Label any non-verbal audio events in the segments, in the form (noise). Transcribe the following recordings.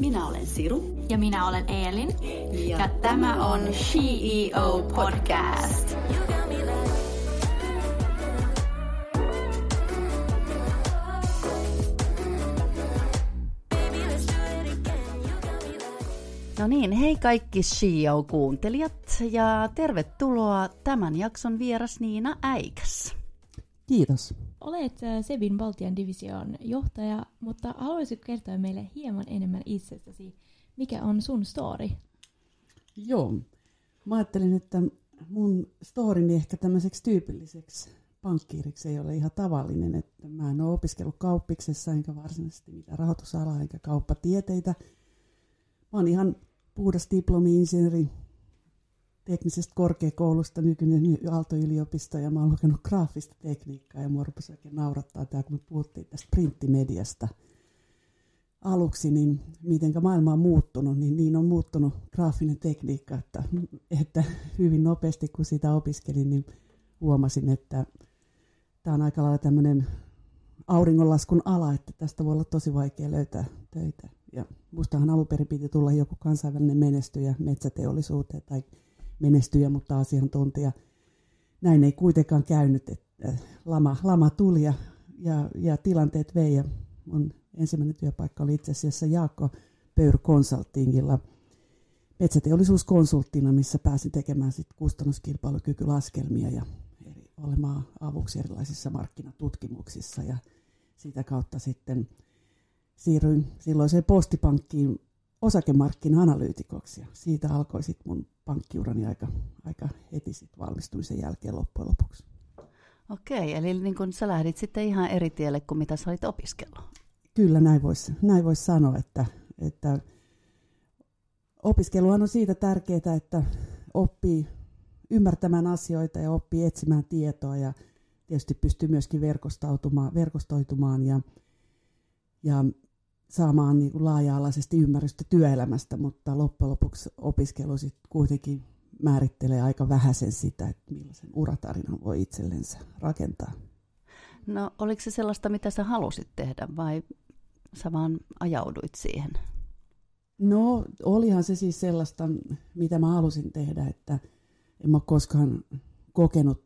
Minä olen Siru. Ja minä olen Eelin. Ja, ja tämä on CEO Podcast. No niin, hei kaikki CEO-kuuntelijat ja tervetuloa tämän jakson vieras Niina Äikäs. Kiitos. Olet äh, Sebin Baltian division johtaja, mutta haluaisitko kertoa meille hieman enemmän itsestäsi? Mikä on sun story? Joo, mä ajattelin, että mun storini ehkä tämmöiseksi tyypilliseksi pankkiiriksi ei ole ihan tavallinen, että mä en ole opiskellut kauppiksessa enkä varsinaisesti mitään rahoitusalaa enkä kauppatieteitä. Mä oon ihan puhdas diplomi-insinööri teknisestä korkeakoulusta, nykyinen Aalto-yliopisto, ja mä oon lukenut graafista tekniikkaa, ja mua rupesi oikein naurattaa tämä, kun me puhuttiin tästä printtimediasta aluksi, niin miten maailma on muuttunut, niin niin on muuttunut graafinen tekniikka, että, että hyvin nopeasti kun sitä opiskelin, niin huomasin, että tämä on aika lailla tämmöinen auringonlaskun ala, että tästä voi olla tosi vaikea löytää töitä. Ja mustahan alun perin piti tulla joku kansainvälinen menestyjä metsäteollisuuteen tai menestyjä, mutta asiantuntija. Näin ei kuitenkaan käynyt, että lama, lama tuli ja, ja, ja tilanteet vei. Ja mun ensimmäinen työpaikka oli itse asiassa Jaakko Pöyr Consultingilla metsäteollisuuskonsulttina, missä pääsin tekemään sit kustannuskilpailukykylaskelmia ja eri, olemaan avuksi erilaisissa markkinatutkimuksissa. Ja sitä kautta sitten siirryin silloiseen postipankkiin osakemarkkina-analyytikoksi ja siitä alkoi sitten mun pankkiurani aika, aika heti sit valmistuin sen jälkeen loppujen lopuksi. Okei, eli niin kun sä lähdit sitten ihan eri tielle kuin mitä sä olit opiskellut. Kyllä, näin voisi näin vois sanoa, että, että opiskeluhan on siitä tärkeää, että oppii ymmärtämään asioita ja oppii etsimään tietoa ja tietysti pystyy myöskin verkostautumaan, verkostoitumaan ja, ja saamaan niin kuin laaja-alaisesti ymmärrystä työelämästä, mutta loppujen lopuksi opiskelu sitten kuitenkin määrittelee aika vähäisen sitä, että millaisen uratarinan voi itsellensä rakentaa. No oliko se sellaista, mitä sä halusit tehdä vai sä vaan ajauduit siihen? No olihan se siis sellaista, mitä mä halusin tehdä, että en mä ole koskaan kokenut,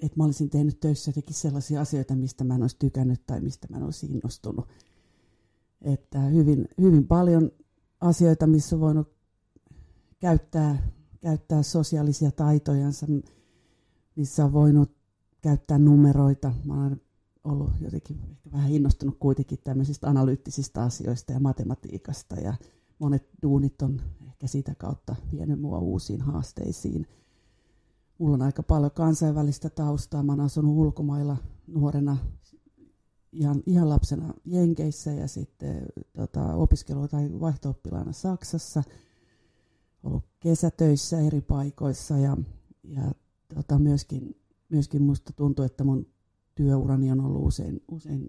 että mä olisin tehnyt töissä jotenkin sellaisia asioita, mistä mä en olisi tykännyt tai mistä mä en olisi innostunut että hyvin, hyvin paljon asioita, missä on voinut käyttää, käyttää sosiaalisia taitojansa, missä on voinut käyttää numeroita. Mä olen ollut jotenkin ehkä vähän innostunut kuitenkin tämmöisistä analyyttisistä asioista ja matematiikasta ja monet duunit on ehkä sitä kautta vienyt mua uusiin haasteisiin. Mulla on aika paljon kansainvälistä taustaa. Mä oon asunut ulkomailla nuorena ihan, ihan lapsena Jenkeissä ja sitten tota, opiskelu- tai vaihto Saksassa. Ollut kesätöissä eri paikoissa ja, ja tota, myöskin, myöskin musta tuntuu, että mun työurani on ollut usein, usein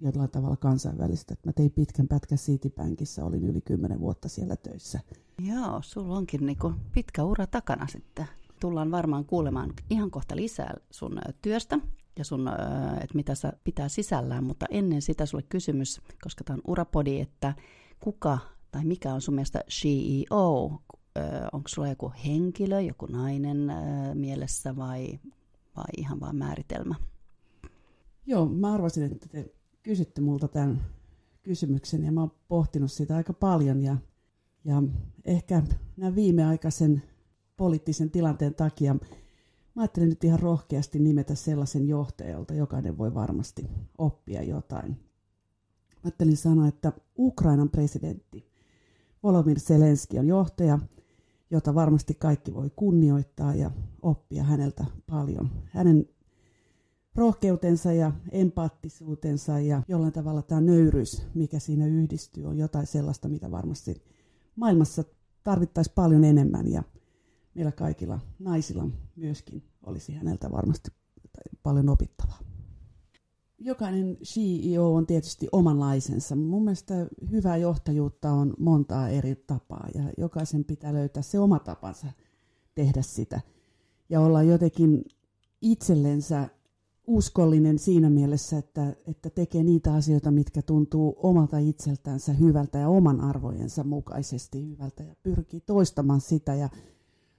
jollain tavalla kansainvälistä. mä tein pitkän pätkän Citibankissa, olin yli kymmenen vuotta siellä töissä. Joo, sulla onkin niinku pitkä ura takana sitten. Tullaan varmaan kuulemaan ihan kohta lisää sun työstä ja sun, että mitä sä pitää sisällään, mutta ennen sitä sulle kysymys, koska tämä on urapodi, että kuka tai mikä on sun mielestä CEO? Onko sulla joku henkilö, joku nainen mielessä vai, vai ihan vain määritelmä? Joo, mä arvasin, että te kysytte multa tämän kysymyksen ja mä oon pohtinut sitä aika paljon ja, ja ehkä nämä viimeaikaisen poliittisen tilanteen takia Mä ajattelin nyt ihan rohkeasti nimetä sellaisen johtajalta, jokainen voi varmasti oppia jotain. Mä ajattelin sanoa, että Ukrainan presidentti Volodymyr Zelenski on johtaja, jota varmasti kaikki voi kunnioittaa ja oppia häneltä paljon. Hänen rohkeutensa ja empaattisuutensa ja jollain tavalla tämä nöyryys, mikä siinä yhdistyy, on jotain sellaista, mitä varmasti maailmassa tarvittaisiin paljon enemmän ja meillä kaikilla naisilla myöskin olisi häneltä varmasti paljon opittavaa. Jokainen CEO on tietysti omanlaisensa. Mun mielestä hyvää johtajuutta on montaa eri tapaa ja jokaisen pitää löytää se oma tapansa tehdä sitä ja olla jotenkin itsellensä uskollinen siinä mielessä, että, että tekee niitä asioita, mitkä tuntuu omalta itseltänsä hyvältä ja oman arvojensa mukaisesti hyvältä ja pyrkii toistamaan sitä ja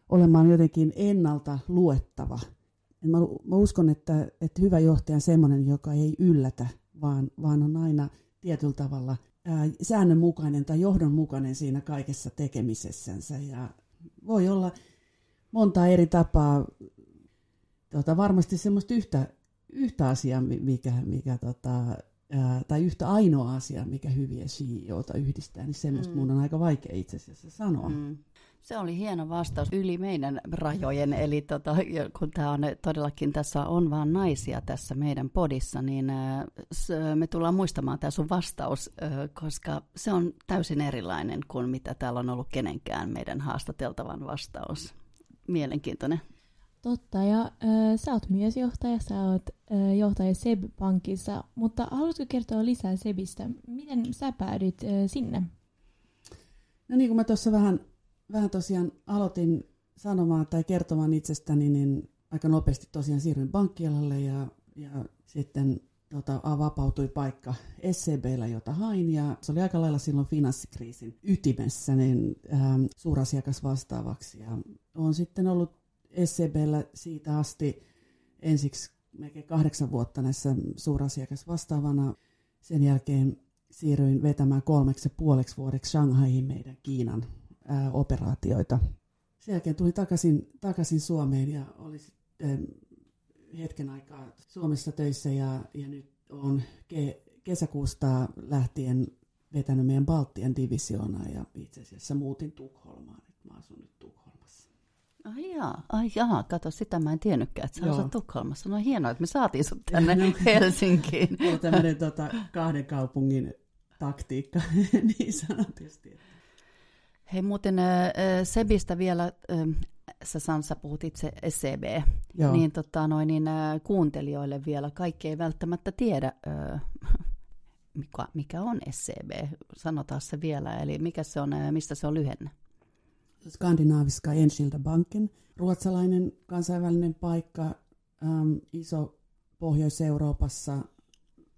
olemaan jotenkin ennalta luettava. Mä, mä uskon, että, että hyvä johtaja on sellainen, joka ei yllätä, vaan, vaan on aina tietyllä tavalla ää, säännönmukainen tai johdonmukainen siinä kaikessa tekemisessänsä. Ja voi olla monta eri tapaa, tota, varmasti semmoista yhtä, yhtä asiaa, mikä, mikä tota, ää, tai yhtä ainoa asia, mikä hyviä CEOta yhdistää, niin semmoista mm. mun on aika vaikea itse asiassa sanoa. Mm. Se oli hieno vastaus yli meidän rajojen, eli tota, kun tämä on todellakin tässä on vain naisia tässä meidän podissa, niin me tullaan muistamaan tämä sun vastaus, koska se on täysin erilainen kuin mitä täällä on ollut kenenkään meidän haastateltavan vastaus. Mielenkiintoinen. Totta, ja äh, sä oot myös johtaja, sä oot äh, johtaja SEB-pankissa, mutta haluaisitko kertoa lisää SEBistä? Miten sä päädyit äh, sinne? No niin kuin mä tuossa vähän vähän tosiaan aloitin sanomaan tai kertomaan itsestäni, niin aika nopeasti tosiaan siirryin pankkialalle ja, ja sitten tota, vapautui paikka SCBllä, jota hain, ja se oli aika lailla silloin finanssikriisin ytimessä, niin ähm, suurasiakas vastaavaksi. Ja olen sitten ollut SCBllä siitä asti ensiksi melkein kahdeksan vuotta näissä suurasiakas vastaavana. Sen jälkeen siirryin vetämään kolmeksi ja puoleksi vuodeksi Shanghaiin meidän Kiinan ää, operaatioita. Sen jälkeen tuli takaisin, takaisin Suomeen ja oli sitten hetken aikaa Suomessa töissä ja, ja nyt on ke, kesäkuusta lähtien vetänyt meidän Baltian divisioonaa ja itse asiassa muutin Tukholmaan. Nyt mä asun nyt Tukholmassa. Ai jaa, ai jaa, kato sitä mä en tiennytkään, että sä asut Tukholmassa. No hienoa, että me saatiin sut (laughs) tänne no, Helsinkiin. On tämmöinen tota, kahden kaupungin taktiikka (laughs) niin sanotusti. Hei muuten äh, Sebistä vielä, äh, sä Sansa puhut itse SCB, Joo. niin, tota, noin, niin äh, kuuntelijoille vielä, kaikki ei välttämättä tiedä, äh, (laughs) mikä, mikä on SCB, sanotaan se vielä, eli mikä se on, äh, mistä se on lyhenne? Skandinaaviska Enskilda Banken, ruotsalainen kansainvälinen paikka, ähm, iso Pohjois-Euroopassa.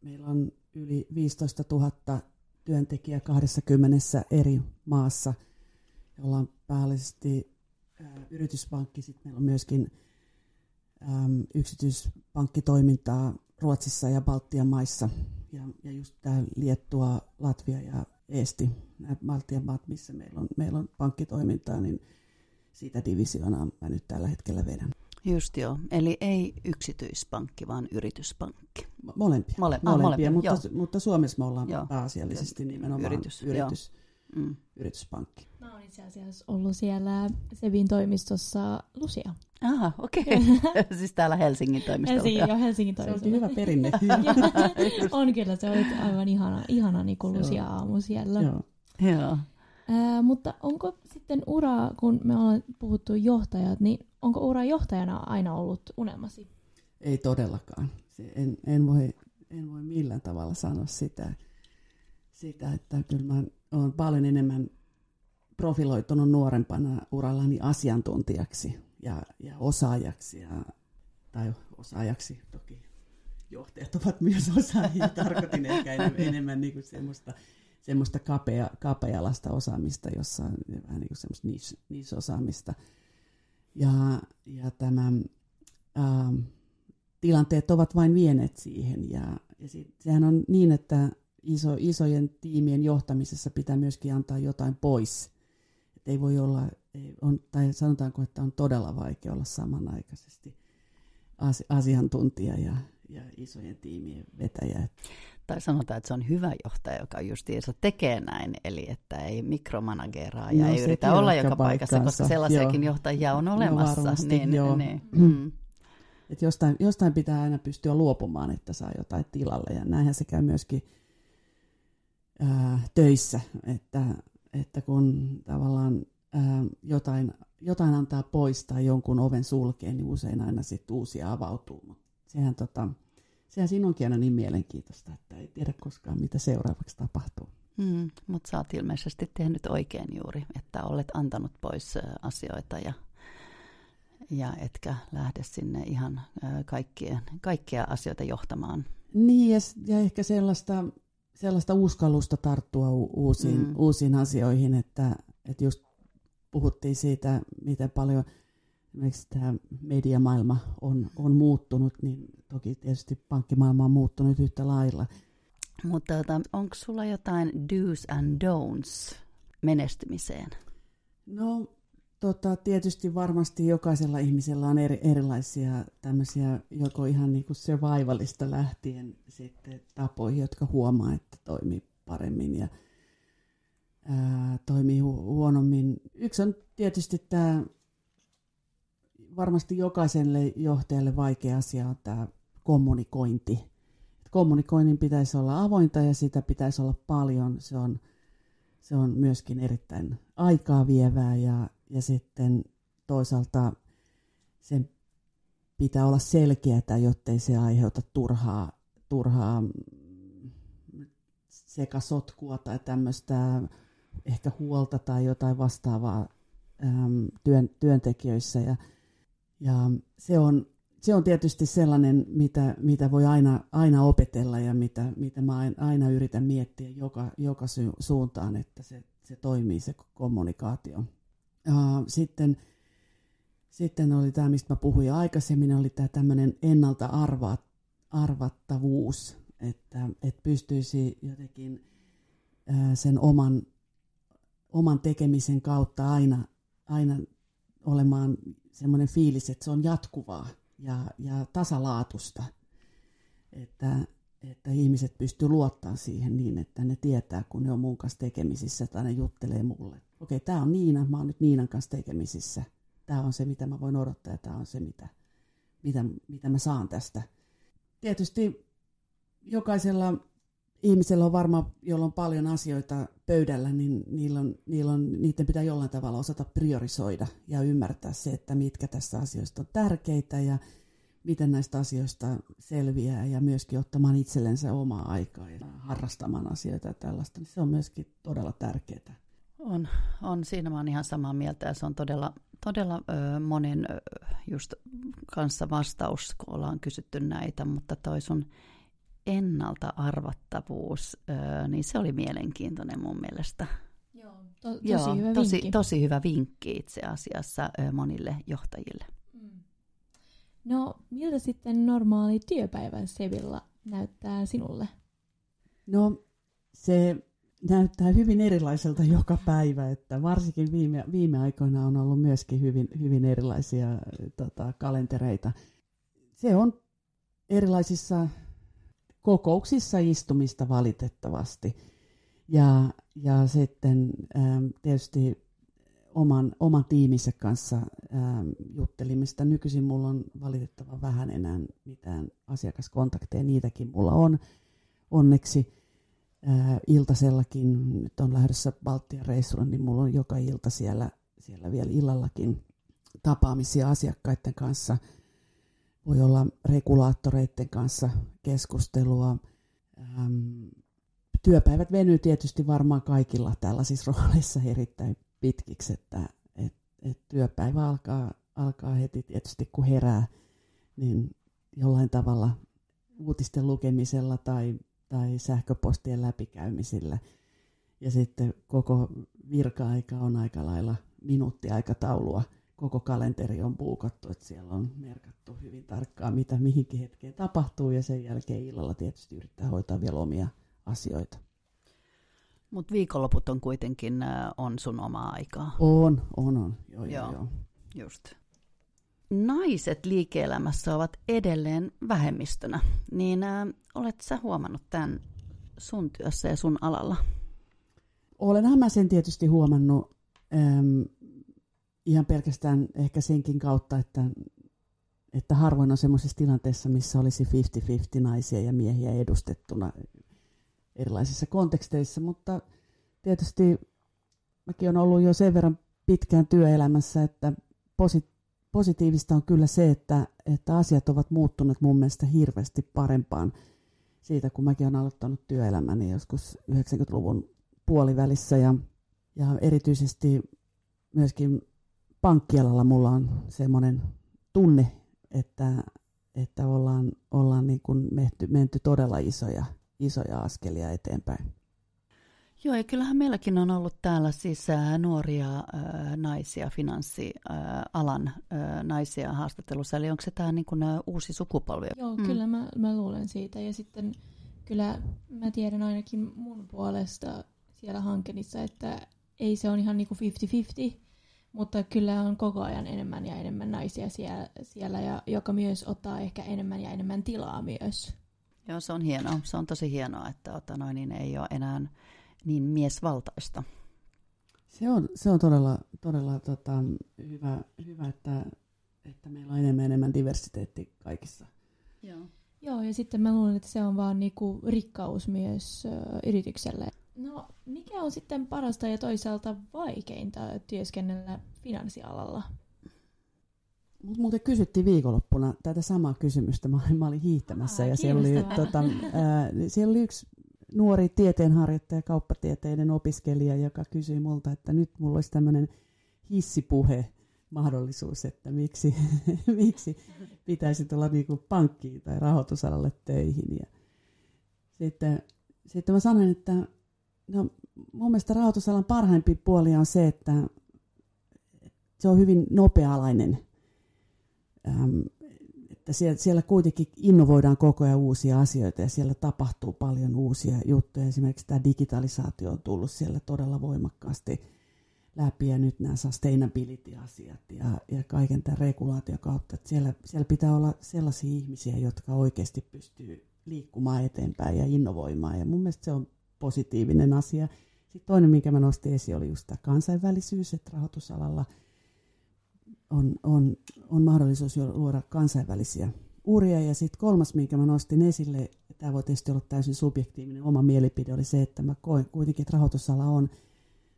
Meillä on yli 15 000 työntekijää 20 eri maassa – jolla on päällisesti ää, yrityspankki. Sitten meillä on myöskin äm, yksityispankkitoimintaa Ruotsissa ja Baltian maissa. Ja, ja just tämä Liettua, Latvia ja Eesti, nämä Baltian maat, missä meillä on, meillä on pankkitoimintaa, niin siitä divisioonaa mä nyt tällä hetkellä vedän. Just joo, eli ei yksityispankki, vaan yrityspankki. Molempia, Mole, molempia, ah, molempia mutta, mutta Suomessa me ollaan joo. pääasiallisesti nimenomaan yritys, yritys, mm. yrityspankki. Mä oon itse asiassa ollut siellä Sevin toimistossa Lucia. Aha, okei. Okay. (laughs) siis täällä Helsingin toimistolla. Helsingin, joo, Helsingin toimistolla. Se on hyvä perinne. (laughs) on kyllä, se oli aivan ihana, ihana niin kuin Lucia-aamu siellä. Joo. joo. Äh, mutta onko sitten ura, kun me ollaan puhuttu johtajat, niin onko ura johtajana aina ollut unelmasi? Ei todellakaan. Se en, en, voi, en voi millään tavalla sanoa sitä, sitä että kyllä mä oon paljon enemmän profiloitunut nuorempana urallani asiantuntijaksi ja, ja osaajaksi, ja, tai osaajaksi toki johtajat ovat myös osaajia, (laughs) tarkoitin ehkä enemmän, enemmän niin kuin semmoista, semmoista kapea, kapealasta osaamista, jossa on vähän niin kuin semmoista niche, niche-osaamista. Ja, ja tämä, ää, tilanteet ovat vain vieneet siihen, ja, ja sit, sehän on niin, että iso, isojen tiimien johtamisessa pitää myöskin antaa jotain pois et ei voi olla, ei, on, tai sanotaanko, että on todella vaikea olla samanaikaisesti asiantuntija ja, ja isojen tiimien vetäjä. Tai sanotaan, että se on hyvä johtaja, joka justiinsa tekee näin, eli että ei mikromanageraa ja no, ei yritä olla joka paikassa, koska sellaisiakin joo. johtajia on olemassa. No varmasti, niin, joo. Niin, mm. Et jostain, jostain pitää aina pystyä luopumaan, että saa jotain tilalle, ja näinhän se käy myöskin ää, töissä, että että kun tavallaan ää, jotain, jotain antaa pois tai jonkun oven sulkee, niin usein aina sitten uusia avautuu. Mut sehän, tota, sehän siinä onkin aina niin mielenkiintoista, että ei tiedä koskaan, mitä seuraavaksi tapahtuu. Mm, mutta sä oot ilmeisesti tehnyt oikein juuri, että olet antanut pois asioita ja ja etkä lähde sinne ihan kaikkia, kaikkia asioita johtamaan. Niin, ja, ja ehkä sellaista, sellaista uskallusta tarttua u- uusiin, mm. uusiin asioihin, että, että just puhuttiin siitä, miten paljon esimerkiksi tämä mediamaailma on, on muuttunut, niin toki tietysti pankkimaailma on muuttunut yhtä lailla. Mutta tota, onko sulla jotain do's and don'ts menestymiseen? No tota, tietysti varmasti jokaisella ihmisellä on eri, erilaisia tämmöisiä joko ihan niin kuin survivalista lähtien sitten tapoja, jotka huomaa, että toimii paremmin ja ää, toimii hu- huonommin. Yksi on tietysti tämä varmasti jokaiselle johtajalle vaikea asia on tämä kommunikointi. Kommunikoinnin pitäisi olla avointa ja sitä pitäisi olla paljon. Se on, se on myöskin erittäin aikaa vievää ja, ja sitten toisaalta sen pitää olla selkeätä, jottei se aiheuta turhaa, turhaa sekä sotkua tai tämmöistä ehkä huolta tai jotain vastaavaa äm, työn, työntekijöissä. Ja, ja se, on, se on tietysti sellainen, mitä, mitä voi aina, aina opetella ja mitä, mitä mä aina yritän miettiä joka, joka suuntaan, että se, se toimii se kommunikaatio. Ja sitten, sitten oli tämä, mistä mä puhuin aikaisemmin, oli tämä tämmöinen ennalta arvaat, arvattavuus, että, että pystyisi jotenkin sen oman, oman tekemisen kautta aina, aina olemaan semmoinen fiilis, että se on jatkuvaa ja, ja tasalaatusta. Että, että ihmiset pystyy luottaa siihen niin, että ne tietää, kun ne on mun kanssa tekemisissä tai ne juttelee mulle. Okei, tämä on Niina, mä oon nyt Niinan kanssa tekemisissä. Tämä on se, mitä mä voin odottaa ja tämä on se, mitä, mitä, mitä mä saan tästä. Tietysti jokaisella ihmisellä on varmaan, jolla on paljon asioita pöydällä, niin niillä on, niillä on, niiden pitää jollain tavalla osata priorisoida ja ymmärtää se, että mitkä tässä asioista on tärkeitä ja miten näistä asioista selviää ja myöskin ottamaan itsellensä omaa aikaa ja harrastamaan asioita ja tällaista, niin se on myöskin todella tärkeää. On, on siinä mä oon ihan samaa mieltä ja se on todella, todella ö, monen ö, just kanssa vastaus, kun ollaan kysytty näitä, mutta toi sun ennalta arvattavuus, niin se oli mielenkiintoinen mun mielestä. Joo, to, tosi Joo, hyvä tosi, vinkki. tosi hyvä vinkki itse asiassa monille johtajille. No, miltä sitten normaali työpäivä Sevilla näyttää sinulle? No, se näyttää hyvin erilaiselta joka päivä, että varsinkin viime, viime aikoina on ollut myöskin hyvin, hyvin erilaisia tota, kalentereita. Se on erilaisissa kokouksissa istumista valitettavasti. Ja, ja sitten tietysti oman, oman tiimissä kanssa ähm, juttelimista. Nykyisin mulla on valitettavan vähän enää mitään asiakaskontakteja, niitäkin mulla on onneksi. Äh, iltasellakin, nyt on lähdössä Baltian reissulle, niin mulla on joka ilta siellä, siellä vielä illallakin tapaamisia asiakkaiden kanssa – voi olla regulaattoreiden kanssa keskustelua. Ähm, työpäivät venyy tietysti varmaan kaikilla tällaisissa rooleissa erittäin pitkiksi, että et, et työpäivä alkaa, alkaa heti tietysti kun herää, niin jollain tavalla uutisten lukemisella tai, tai sähköpostien läpikäymisillä. Ja sitten koko virka-aika on aika lailla minuuttiaikataulua – koko kalenteri on puukattu, että siellä on merkattu hyvin tarkkaan, mitä mihinkin hetkeen tapahtuu, ja sen jälkeen illalla tietysti yrittää hoitaa vielä omia asioita. Mutta viikonloput on kuitenkin äh, on sun omaa aikaa. On, on, on. Joo, joo, joo. just. Naiset liike-elämässä ovat edelleen vähemmistönä, niin äh, olet sä huomannut tämän sun työssä ja sun alalla? Olenhan mä sen tietysti huomannut. Ähm, ihan pelkästään ehkä senkin kautta, että, että harvoin on semmoisessa tilanteessa, missä olisi 50-50 naisia ja miehiä edustettuna erilaisissa konteksteissa, mutta tietysti mäkin on ollut jo sen verran pitkään työelämässä, että posi- positiivista on kyllä se, että, että asiat ovat muuttuneet mun mielestä hirveästi parempaan siitä, kun mäkin olen aloittanut työelämäni joskus 90-luvun puolivälissä ja, ja erityisesti myöskin pankkialalla mulla on semmoinen tunne, että, että ollaan, ollaan niin kuin menty, menty todella isoja, isoja askelia eteenpäin. Joo, ja kyllähän meilläkin on ollut täällä siis nuoria äh, naisia, finanssialan äh, naisia haastattelussa. Eli onko se tämä niin kuin, uusi sukupolvi? Joo, mm. kyllä mä, mä luulen siitä. Ja sitten kyllä mä tiedän ainakin mun puolesta siellä hankenissa, että ei se on ihan niin kuin 50-50, mutta kyllä on koko ajan enemmän ja enemmän naisia siellä, siellä ja joka myös ottaa ehkä enemmän ja enemmän tilaa myös. Joo, se on hienoa. Se on tosi hienoa, että ota noin, niin ei ole enää niin miesvaltaista. Se on, se on todella, todella tota, hyvä, hyvä että, että meillä on enemmän enemmän diversiteetti kaikissa. Joo. Joo, ja sitten mä luulen, että se on vaan niinku rikkaus myös ö, yritykselle. No, mikä on sitten parasta ja toisaalta vaikeinta työskennellä finanssialalla? Mut muuten kysyttiin viikonloppuna tätä samaa kysymystä. Mä olin, mä olin hiihtämässä Aa, ja siellä oli, tota, ää, siellä oli yksi nuori tieteenharjoittaja, kauppatieteiden opiskelija, joka kysyi multa, että nyt mulla olisi tämmöinen hissipuhe mahdollisuus, että miksi, (laughs) miksi pitäisi tulla niin kuin pankkiin tai rahoitusalalle töihin. Ja sitten, sitten mä sanoin, että no, mun mielestä rahoitusalan parhaimpi puoli on se, että se on hyvin nopea-alainen että siellä, siellä kuitenkin innovoidaan koko ajan uusia asioita ja siellä tapahtuu paljon uusia juttuja. Esimerkiksi tämä digitalisaatio on tullut siellä todella voimakkaasti läpi ja nyt nämä sustainability-asiat ja, ja kaiken tämän regulaation kautta. Että siellä, siellä pitää olla sellaisia ihmisiä, jotka oikeasti pystyy liikkumaan eteenpäin ja innovoimaan ja mun mielestä se on positiivinen asia. Sitten toinen, minkä mä nostin esiin, oli just tämä kansainvälisyys, että rahoitusalalla – on, on, on mahdollisuus luoda kansainvälisiä uria. Ja sitten kolmas, minkä mä nostin esille, tämä voi tietysti olla täysin subjektiivinen oma mielipide, oli se, että mä koen kuitenkin, että rahoitusala on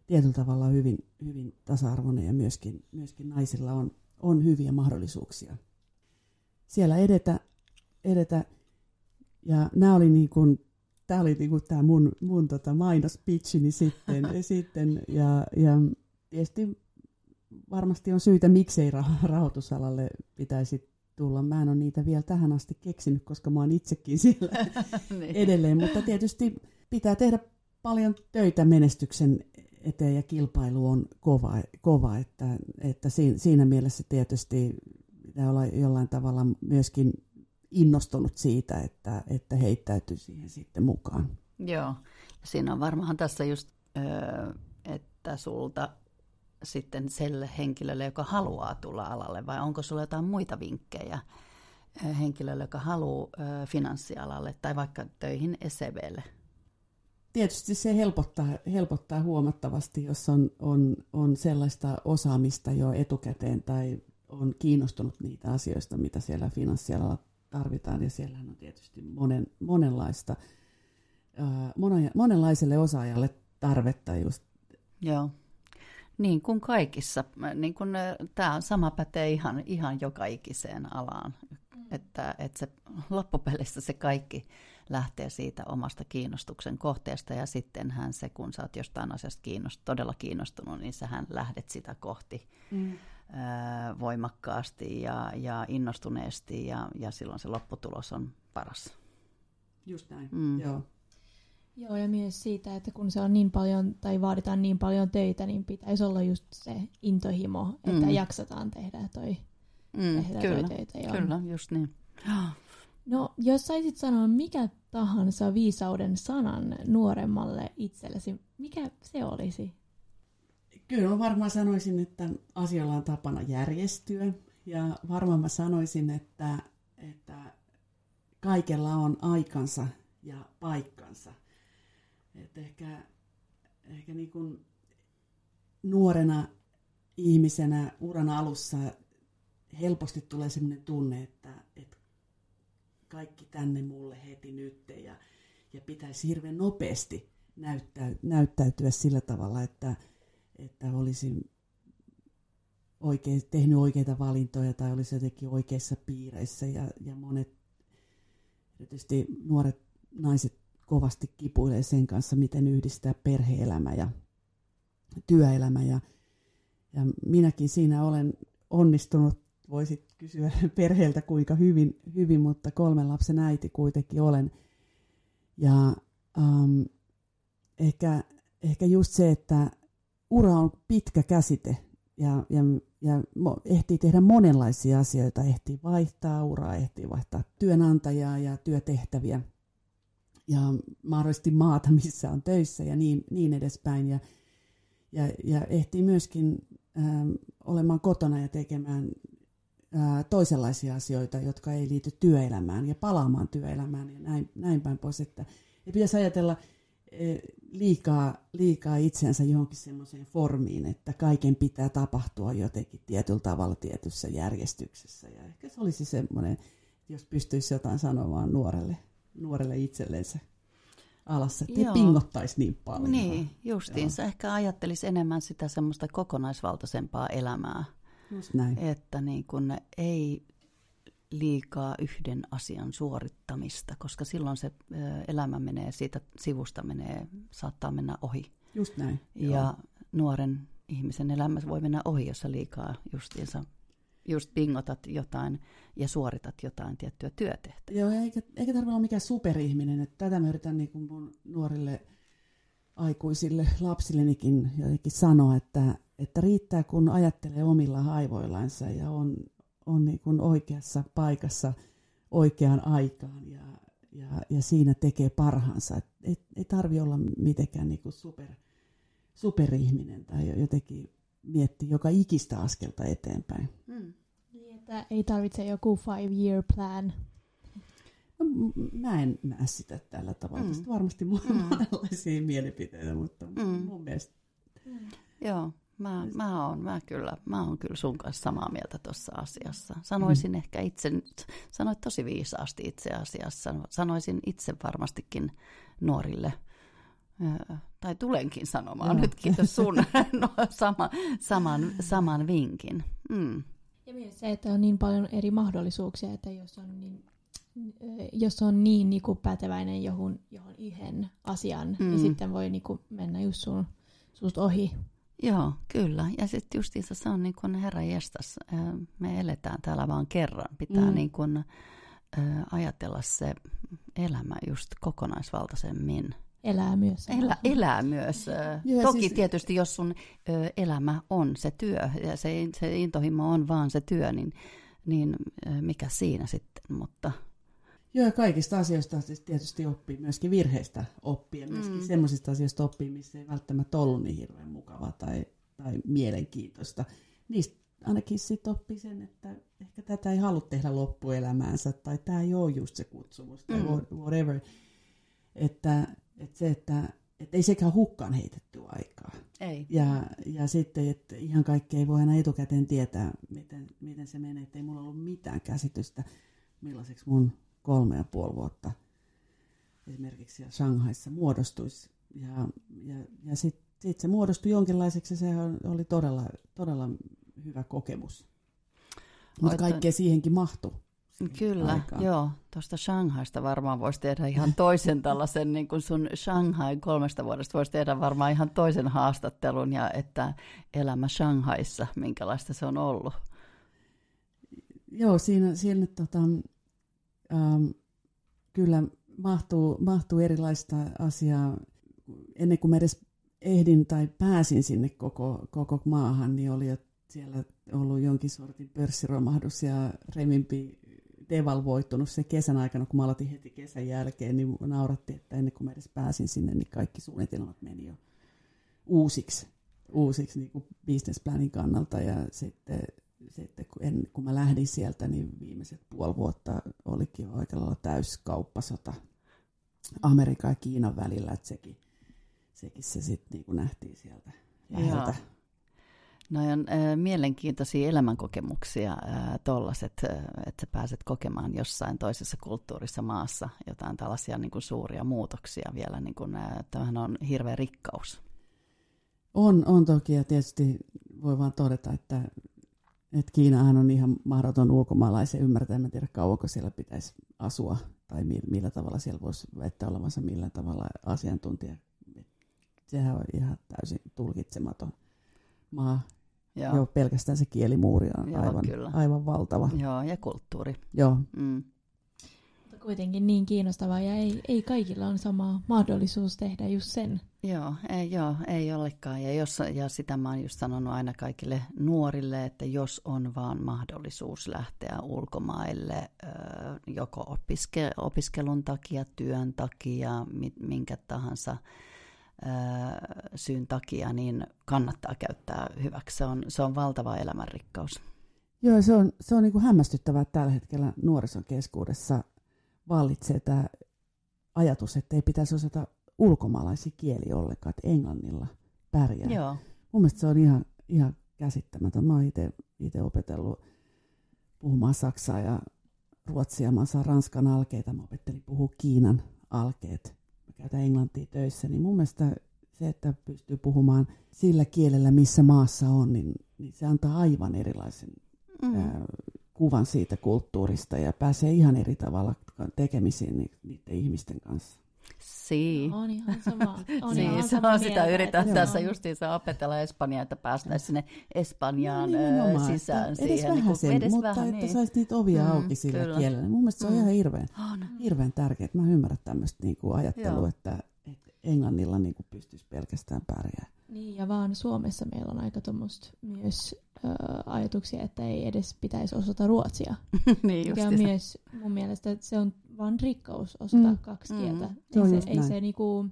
tietyllä tavalla hyvin, hyvin tasa-arvoinen ja myöskin, myöskin naisilla on, on hyviä mahdollisuuksia siellä edetä. edetä. Ja nämä oli niin kuin, tämä oli niin kuin tämä mun, mun tota mainospitchini sitten, (laughs) sitten ja, ja tietysti varmasti on syitä, miksei rahoitusalalle pitäisi tulla. Mä en ole niitä vielä tähän asti keksinyt, koska mä oon itsekin siellä (laughs) niin. edelleen. Mutta tietysti pitää tehdä paljon töitä menestyksen eteen ja kilpailu on kova, kova että, että siinä mielessä tietysti pitää olla jollain tavalla myöskin innostunut siitä, että, että heittäytyy siihen sitten mukaan. Joo, siinä on varmaan tässä just, että sulta sitten sille henkilölle, joka haluaa tulla alalle, vai onko sulla jotain muita vinkkejä henkilölle, joka haluaa finanssialalle tai vaikka töihin SEBlle? Tietysti se helpottaa, helpottaa huomattavasti, jos on, on, on sellaista osaamista jo etukäteen tai on kiinnostunut niitä asioista, mitä siellä finanssialalla tarvitaan. Ja siellähän on tietysti monen, monenlaista, monenlaiselle osaajalle tarvetta just. Joo. Niin kuin kaikissa. Niin kuin, tämä sama pätee ihan, ihan joka ikiseen alaan. Mm. Että, että se, loppupelissä se kaikki lähtee siitä omasta kiinnostuksen kohteesta ja sittenhän se, kun sä oot jostain asiasta kiinnost, todella kiinnostunut, niin sähän lähdet sitä kohti mm. ää, voimakkaasti ja, ja innostuneesti ja, ja silloin se lopputulos on paras. Just näin, mm. joo. Joo, ja myös siitä, että kun se on niin paljon, tai vaaditaan niin paljon töitä, niin pitäisi olla just se intohimo, että mm. jaksataan tehdä toi, mm, tehdä kyllä, toi töitä. Joo. Kyllä, just niin. No, jos saisit sanoa mikä tahansa viisauden sanan nuoremmalle itsellesi, mikä se olisi? Kyllä mä varmaan sanoisin, että asialla on tapana järjestyä. Ja varmaan mä sanoisin, että, että kaikella on aikansa ja paikkansa. Et ehkä ehkä niin kuin nuorena ihmisenä uran alussa helposti tulee sellainen tunne, että, että kaikki tänne mulle heti nyt ja, ja pitäisi hirveän nopeasti näyttäy, näyttäytyä sillä tavalla, että, että olisin oikein, tehnyt oikeita valintoja tai olisi jotenkin oikeissa piireissä. Ja, ja monet, tietysti nuoret naiset kovasti kipuilee sen kanssa, miten yhdistää perheelämä ja työelämä. Ja, ja minäkin siinä olen onnistunut, voisit kysyä (laughs) perheeltä kuinka hyvin, hyvin, mutta kolmen lapsen äiti kuitenkin olen. Ja um, ehkä, ehkä just se, että ura on pitkä käsite ja, ja, ja ehtii tehdä monenlaisia asioita. Ehtii vaihtaa uraa, ehtii vaihtaa työnantajaa ja työtehtäviä ja mahdollisesti maata, missä on töissä ja niin, niin edespäin. Ja, ja, ja ehtii myöskin ähm, olemaan kotona ja tekemään äh, toisenlaisia asioita, jotka ei liity työelämään ja palaamaan työelämään ja näin, näin päin pois. Että, ja pitäisi ajatella e, liikaa, liikaa itseänsä johonkin semmoiseen formiin, että kaiken pitää tapahtua jotenkin tietyllä tavalla tietyssä järjestyksessä. Ja ehkä se olisi semmoinen, jos pystyisi jotain sanomaan nuorelle, nuorelle itsellensä alassa, että ei pingottaisi niin paljon. Niin, justiinsa. Joo. Ehkä ajattelisi enemmän sitä semmoista kokonaisvaltaisempaa elämää. Just näin. Että niin kun ei liikaa yhden asian suorittamista, koska silloin se elämä menee siitä sivusta, menee, saattaa mennä ohi. Just näin. Ja joo. nuoren ihmisen elämä voi mennä ohi, jos liikaa justiinsa just pingotat jotain ja suoritat jotain tiettyä työtehtävää. Joo, eikä, eikä tarvitse olla mikään superihminen. Että tätä mä yritän niin kuin mun nuorille aikuisille lapsillenikin jotenkin sanoa, että, että riittää kun ajattelee omilla aivoillansa ja on, on niin kuin oikeassa paikassa oikeaan aikaan ja, ja, ja siinä tekee parhaansa. Et ei, ei tarvi olla mitenkään niin kuin super, superihminen tai jotenkin miettiä joka ikistä askelta eteenpäin. Mm. Että ei tarvitse joku five year plan. No, mä en näe sitä tällä tavalla. Mm. varmasti mulla on mm. monenlaisia mielipiteitä, mutta mm. mun mielestä... Mm. Joo, mä, mä, oon, mä, kyllä, mä oon kyllä sun kanssa samaa mieltä tuossa asiassa. Sanoisin mm. ehkä itse, sanoit tosi viisaasti itse asiassa, sanoisin itse varmastikin nuorille – tai tulenkin sanomaan no. nyt, kiitos sun, (laughs) no, sama, saman, saman vinkin. Mm. Ja myös se, että on niin paljon eri mahdollisuuksia, että jos on niin, jos on niin, niin kuin päteväinen johon, johon yhden asian, niin mm. niin sitten voi niin kuin mennä just sun, susta ohi. Joo, kyllä. Ja sitten justiinsa se on niin kuin herra jestas, me eletään täällä vaan kerran. Pitää mm. niin kuin, ajatella se elämä just kokonaisvaltaisemmin elää myös. Elä, elää myös. Joo, Toki siis... tietysti, jos sun ö, elämä on se työ ja se, se intohimo on vaan se työ, niin, niin ö, mikä siinä sitten, mutta... Joo, ja kaikista asioista siis tietysti oppii, myöskin virheistä oppii, ja myöskin mm. semmoisista asioista oppii, missä ei välttämättä ollut niin hirveän mukavaa tai, tai mielenkiintoista. Niistä ainakin sitten oppii sen, että ehkä tätä ei halua tehdä loppuelämäänsä, tai tämä ei ole just se kutsumus, tai mm. whatever. Että että se, että että ei sekään hukkaan heitetty aikaa. Ei. Ja, ja sitten, että ihan kaikki ei voi aina etukäteen tietää, miten, miten se menee. Että ei mulla ollut mitään käsitystä, millaiseksi mun kolme ja puoli vuotta esimerkiksi siellä Shanghaissa muodostuisi. Ja, ja, ja sitten sit se muodostui jonkinlaiseksi ja se oli todella, todella hyvä kokemus. Mutta kaikkea siihenkin mahtui. Kyllä, aikaan. joo. Tuosta Shanghaista varmaan voisi tehdä ihan (laughs) toisen tällaisen, niin kuin sun Shanghai kolmesta vuodesta voisi tehdä varmaan ihan toisen haastattelun, ja että elämä Shanghaissa, minkälaista se on ollut. Joo, siinä, siinä tota, ähm, kyllä mahtuu, mahtuu erilaista asiaa. Ennen kuin mä edes ehdin tai pääsin sinne koko, koko maahan, niin oli jo siellä ollut jonkin sortin pörssiromahdus ja remimpi devalvoitunut se kesän aikana, kun mä aloitin heti kesän jälkeen, niin nauratti, että ennen kuin mä edes pääsin sinne, niin kaikki suunnitelmat meni jo uusiksi, uusiksi niin kuin businessplanin kannalta. Ja sitten, sitten kun, en, kun mä lähdin sieltä, niin viimeiset puoli vuotta olikin aika lailla täys kauppasota Amerikan ja Kiinan välillä, että sekin, sekin se sitten niin nähtiin sieltä läheltä. No on äh, mielenkiintoisia elämänkokemuksia äh, äh, että sä pääset kokemaan jossain toisessa kulttuurissa maassa jotain tällaisia niin kuin suuria muutoksia vielä. Niin kuin, äh, tämähän on hirveä rikkaus. On, on toki ja tietysti voi vaan todeta, että, että Kiinahan on ihan mahdoton ulkomaalaisen ymmärtää. En tiedä kauanko siellä pitäisi asua tai millä, millä tavalla siellä voisi väittää olevansa millä tavalla asiantuntija. Sehän on ihan täysin tulkitsematon maa Joo. Jo pelkästään se kielimuuri on Joo, aivan, kyllä. aivan valtava. Joo, ja kulttuuri. Joo, Mm. Mutta kuitenkin niin kiinnostavaa ja ei, ei kaikilla on sama mahdollisuus tehdä just sen. Joo, ei, joo, ei ollenkaan. Ja, jos, ja sitä mä oon just sanonut aina kaikille nuorille, että jos on vaan mahdollisuus lähteä ulkomaille joko opiske, opiskelun takia, työn takia, mi, minkä tahansa syyn takia, niin kannattaa käyttää hyväksi. Se on, se on valtava elämänrikkaus. Joo se on, se on niin kuin hämmästyttävää, että tällä hetkellä nuorison keskuudessa vallitsee tämä ajatus, että ei pitäisi osata ulkomaalaisia kieliä ollenkaan, että englannilla pärjää. Joo, Mun mielestä se on ihan, ihan käsittämätön. Mä oon itse opetellut puhumaan saksaa ja ruotsia. Mä osaan ranskan alkeita. Mä opettelin puhua Kiinan alkeet. Mä käytän englantia töissä. Niin mun mielestä se, että pystyy puhumaan sillä kielellä, missä maassa on, niin, niin se antaa aivan erilaisen mm. ää, kuvan siitä kulttuurista ja pääsee ihan eri tavalla tekemisiin ni- niiden ihmisten kanssa. Sii. On ihan sama. (laughs) On Niin, ihan se sama sitä mieltä, yritän että tässä on- justiinsa opetella Espanjaa, että päästäisiin sinne Espanjaan No nimenomaan, sisään edes siihen. vähän niin sen, edes mutta vähän, että niin. saisi niitä ovia Mm, auki sillä kyllä. kielellä. Mun mielestä se on Mm. ihan hirveän, On. hirveän tärkeää. Mä ymmärrän tämmöistä niin kuin ajattelua, Joo. että englannilla niin kuin pystyisi pelkästään pärjää. Niin, ja vaan Suomessa meillä on aika tuommoista myös ö, ajatuksia, että ei edes pitäisi osata ruotsia. (laughs) niin Mikä on myös mun mielestä, että se on vaan rikkaus osata Mm. kaksi Mm. kieltä. Se on ei, se, ei, näin. se, niinku,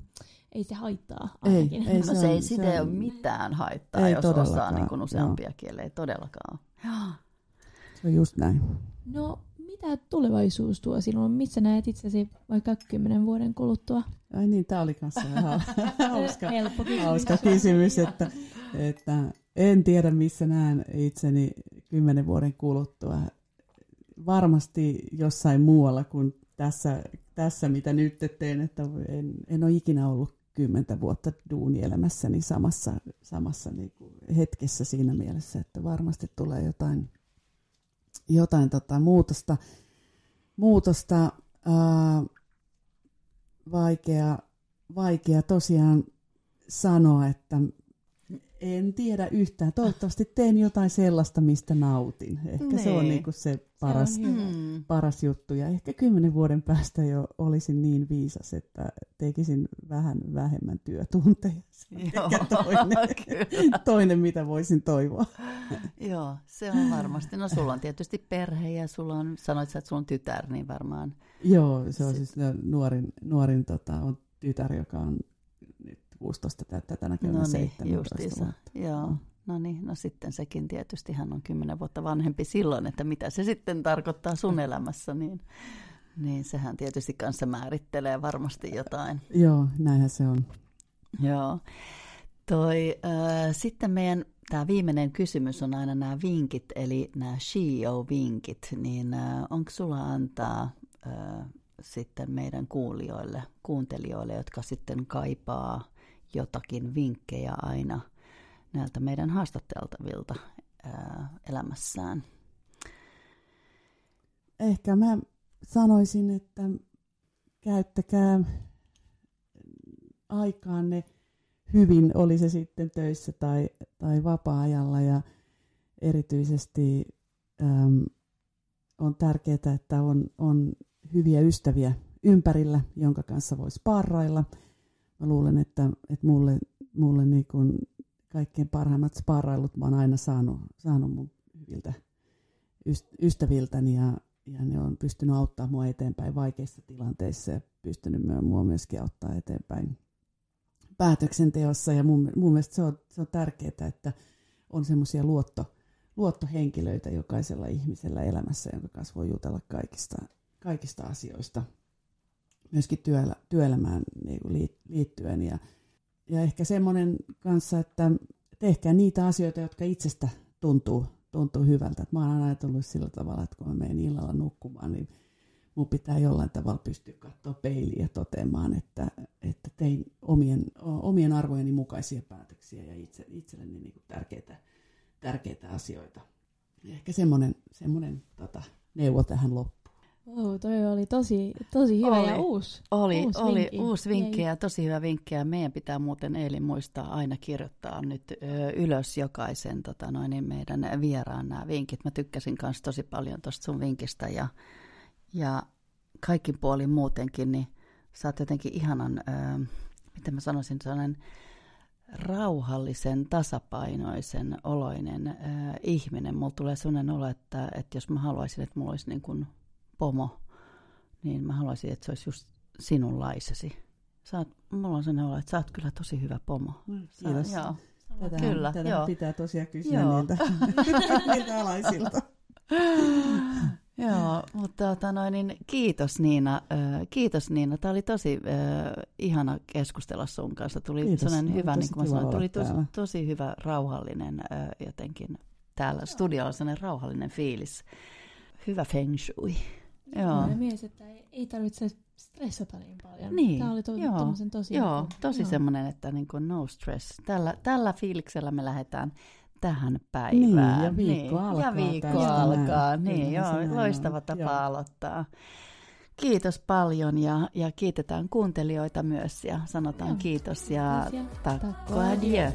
ei se haittaa Ei, ainakin. ei No se se ei on- siitä se ei on- ole mitään haittaa, Ei jos osaa niin kuin useampia kieliä. Ei todellakaan. Joo. Se on just näin. No, mitä tulevaisuus tuo sinulle? Missä näet itsesi vaikka kymmenen vuoden kuluttua? Ai niin, tämä oli kanssa ihan (laughs) hauska, hauska kysymys, että, että en tiedä missä näen itseni kymmenen vuoden kuluttua. Varmasti jossain muualla kuin tässä, tässä mitä nyt teen, että en, en ole ikinä ollut kymmentä vuotta duunielämässäni samassa, samassa niin kuin hetkessä siinä mielessä, että varmasti tulee jotain, jotain tota muutosta. muutosta ää, vaikea, vaikea tosiaan sanoa, että en tiedä yhtään. Toivottavasti teen jotain sellaista, mistä nautin. Ehkä se on Niin. niin kuin se paras, Se on. Mm. paras juttu. Ja ehkä kymmenen vuoden päästä jo olisin niin viisas, että tekisin vähän vähemmän työtunteja. Joo, toinen, (laughs) toinen, mitä voisin toivoa. (laughs) Joo, se on varmasti. No sulla on tietysti perhe ja sulla on, sanoit sä, että sulla on tytär, niin varmaan. Joo, se on siis nuorin, nuorin tota, on tytär, joka on nyt 16 täyttää tänä keväänä No niin, 17 justiinsa. vuotta. Joo. No niin, no sitten sekin tietysti, hän on kymmenen vuotta vanhempi silloin, että mitä se sitten tarkoittaa sun (laughs) elämässä, niin, niin sehän tietysti kanssa määrittelee varmasti jotain. Joo, näinhän se on. Joo. Toi, äh, sitten meidän tämä viimeinen kysymys on aina nämä vinkit, eli nämä SHIO-vinkit, niin onko sulla antaa äh, sitten meidän kuulijoille, kuuntelijoille, jotka sitten kaipaa jotakin vinkkejä aina näiltä meidän haastateltavilta äh, elämässään? Ehkä mä sanoisin, että käyttäkää aikaanne hyvin, oli se sitten töissä tai, tai vapaa-ajalla. Ja erityisesti äm, on tärkeää, että on, on hyviä ystäviä ympärillä, jonka kanssa voi sparrailla. Mä luulen, että, että mulle, mulle niin kuin kaikkein parhaimmat sparrailut mä oon aina saanut, saanut mun hyviltä yst- ystäviltäni. Ja, ja ne on pystynyt auttaa mua eteenpäin vaikeissa tilanteissa ja pystynyt mua myöskin auttaa eteenpäin päätöksenteossa. Ja mun, mun mielestä se on, se on tärkeää, että on semmoisia luotto, luottohenkilöitä jokaisella ihmisellä elämässä, jonka kanssa voi jutella kaikista, kaikista asioista, myöskin työelä, työelämään niin liittyen. Ja, ja ehkä semmoinen kanssa, että tehkää niitä asioita, jotka itsestä tuntuu, tuntuu hyvältä. Et mä oon aina ajatellut sillä tavalla, että kun mä menen illalla nukkumaan, niin mun pitää jollain tavalla pystyä katsoa peiliin ja toteamaan, että, että tein omien, omien arvojeni mukaisia päätöksiä ja itse, itselleni niin kuin tärkeitä, tärkeitä asioita. Ehkä semmoinen, semmoinen tota, neuvo tähän loppuun. Oh, toi oli tosi, tosi hyvä Oli. ja uusi. Oli, Uusi oli vinkki. uusi vinkki ja tosi hyvä vinkki. Ja meidän pitää muuten Eilin muistaa aina kirjoittaa nyt ö, ylös jokaisen tota, noin, niin meidän vieraan nämä vinkit. Mä tykkäsin kanssa tosi paljon tuosta sun vinkistä ja, ja kaikin puolin muutenkin, niin sä oot jotenkin ihanan, ö, miten mä sanoisin, sellainen rauhallisen, tasapainoisen oloinen ö, ihminen. Mulla tulee sellainen olo, että, että jos mä haluaisin, että mulla olisi niin kuin pomo, niin mä haluaisin, että se olisi just sinunlaisesi. Sä oot, mulla on sellainen olo, että sä oot kyllä tosi hyvä pomo. Sä, Kiitos. joo. Tätä, Kyllä, tätä joo. pitää tosiaan kysyä Joo. niiltä, (laughs) (laughs) niiltä alaisilta. (laughs) Joo, mutta tota noin, niin kiitos Niina. Kiitos Niina. Tämä oli tosi ö, ihana keskustella sun kanssa. Tuli Kiitos. sellainen hyvä, tosi niin kuin mä sanoin, tuli tosi, tosi hyvä, rauhallinen ö, jotenkin. Täällä studiolla on sellainen rauhallinen fiilis. Hyvä feng shui. Joo. Mä mies, että ei, ei tarvitse stressata niin paljon. Niin, Tämä oli to, joo, tosi... Joo, tosi joo. semmoinen, että niin kuin no stress. Tällä, tällä fiiliksellä me lähdetään tähän Niin, päivään. ja viikko alkaa Ja viikko tästä alkaa, näin. niin joo, näin loistava on. tapa Joo. aloittaa. Kiitos paljon ja, ja kiitetään kuuntelijoita myös ja sanotaan Joo. kiitos ja Kiitos ja takko takko adieu. adieu.